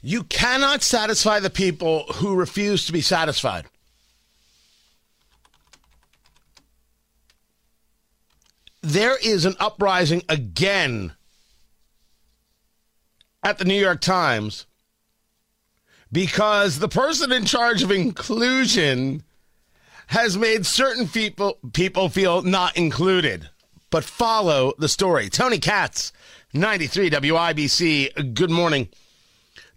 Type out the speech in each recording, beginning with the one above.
You cannot satisfy the people who refuse to be satisfied. There is an uprising again at the New York Times because the person in charge of inclusion has made certain people people feel not included. But follow the story. Tony Katz, 93 WIBC. Good morning.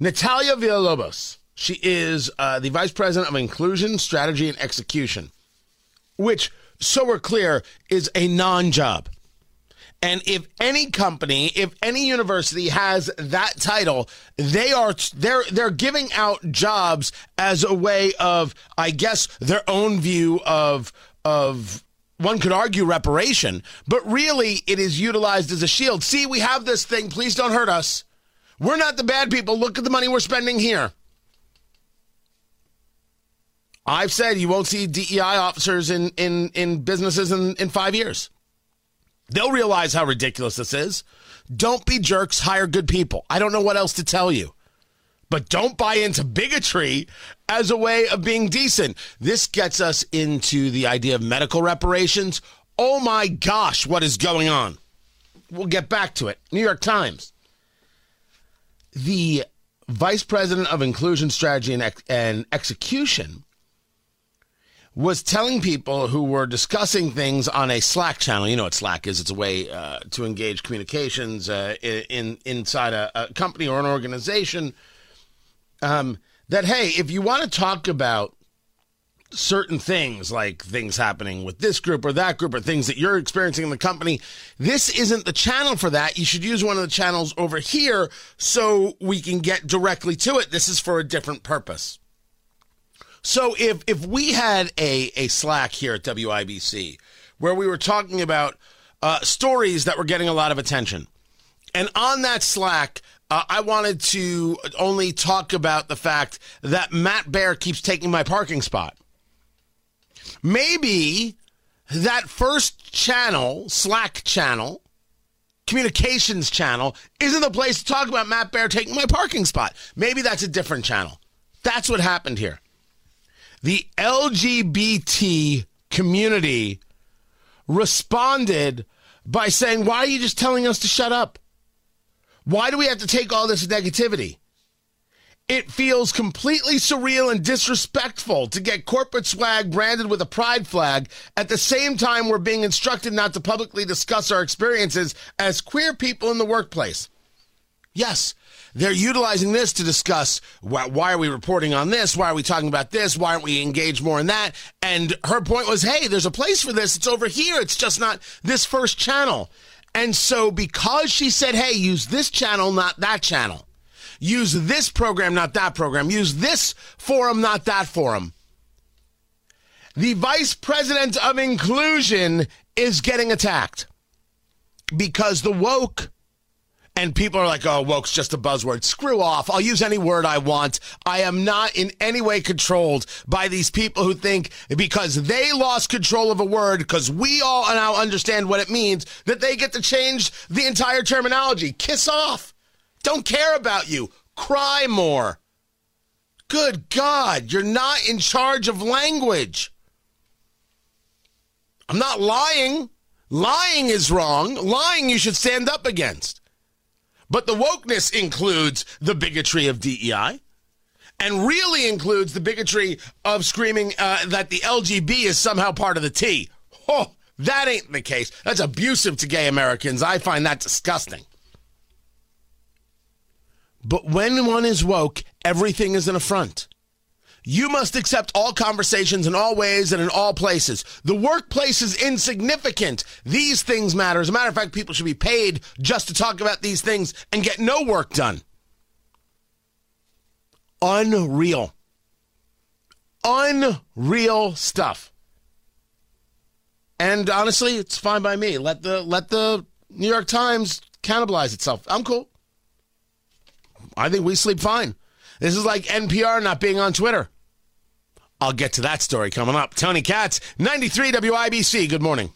Natalia Villalobos. She is uh, the vice president of inclusion, strategy, and execution, which, so we're clear, is a non job. And if any company, if any university has that title, they are they're they're giving out jobs as a way of, I guess, their own view of of one could argue reparation, but really it is utilized as a shield. See, we have this thing. Please don't hurt us. We're not the bad people. Look at the money we're spending here. I've said you won't see DEI officers in, in, in businesses in, in five years. They'll realize how ridiculous this is. Don't be jerks, hire good people. I don't know what else to tell you. But don't buy into bigotry as a way of being decent. This gets us into the idea of medical reparations. Oh my gosh, what is going on? We'll get back to it. New York Times the vice president of inclusion strategy and, ex- and execution was telling people who were discussing things on a Slack channel. You know what Slack is? It's a way uh, to engage communications uh, in inside a, a, company or an organization. Um, that hey, if you want to talk about certain things like things happening with this group or that group or things that you're experiencing in the company. This isn't the channel for that. You should use one of the channels over here so we can get directly to it. This is for a different purpose. So if if we had a a Slack here at WIBC where we were talking about uh, stories that were getting a lot of attention, and on that Slack, uh, I wanted to only talk about the fact that Matt Bear keeps taking my parking spot. Maybe that first channel, Slack channel, communications channel, isn't the place to talk about Matt Bear taking my parking spot. Maybe that's a different channel. That's what happened here. The LGBT community responded by saying, Why are you just telling us to shut up? Why do we have to take all this negativity? It feels completely surreal and disrespectful to get corporate swag branded with a pride flag at the same time we're being instructed not to publicly discuss our experiences as queer people in the workplace. Yes, they're utilizing this to discuss why, why, are we reporting on this? Why are we talking about this? Why aren't we engaged more in that? And her point was, hey, there's a place for this. It's over here. It's just not this first channel. And so because she said, hey, use this channel, not that channel use this program, not that program, use this forum, not that forum. The vice president of inclusion is getting attacked because the woke and people are like, oh, woke's just a buzzword. Screw off. I'll use any word I want. I am not in any way controlled by these people who think because they lost control of a word, because we all now understand what it means, that they get to change the entire terminology. Kiss off. Don't care about you. Cry more. Good God, you're not in charge of language. I'm not lying. Lying is wrong. Lying you should stand up against. But the wokeness includes the bigotry of DEI and really includes the bigotry of screaming uh, that the LGB is somehow part of the T. Oh, that ain't the case. That's abusive to gay Americans. I find that disgusting. But when one is woke, everything is an affront. You must accept all conversations in all ways and in all places. The workplace is insignificant. These things matter. As a matter of fact, people should be paid just to talk about these things and get no work done. unreal. Unreal stuff. And honestly, it's fine by me. Let the let the New York Times cannibalize itself. I'm cool. I think we sleep fine. This is like NPR not being on Twitter. I'll get to that story coming up. Tony Katz, 93 WIBC. Good morning.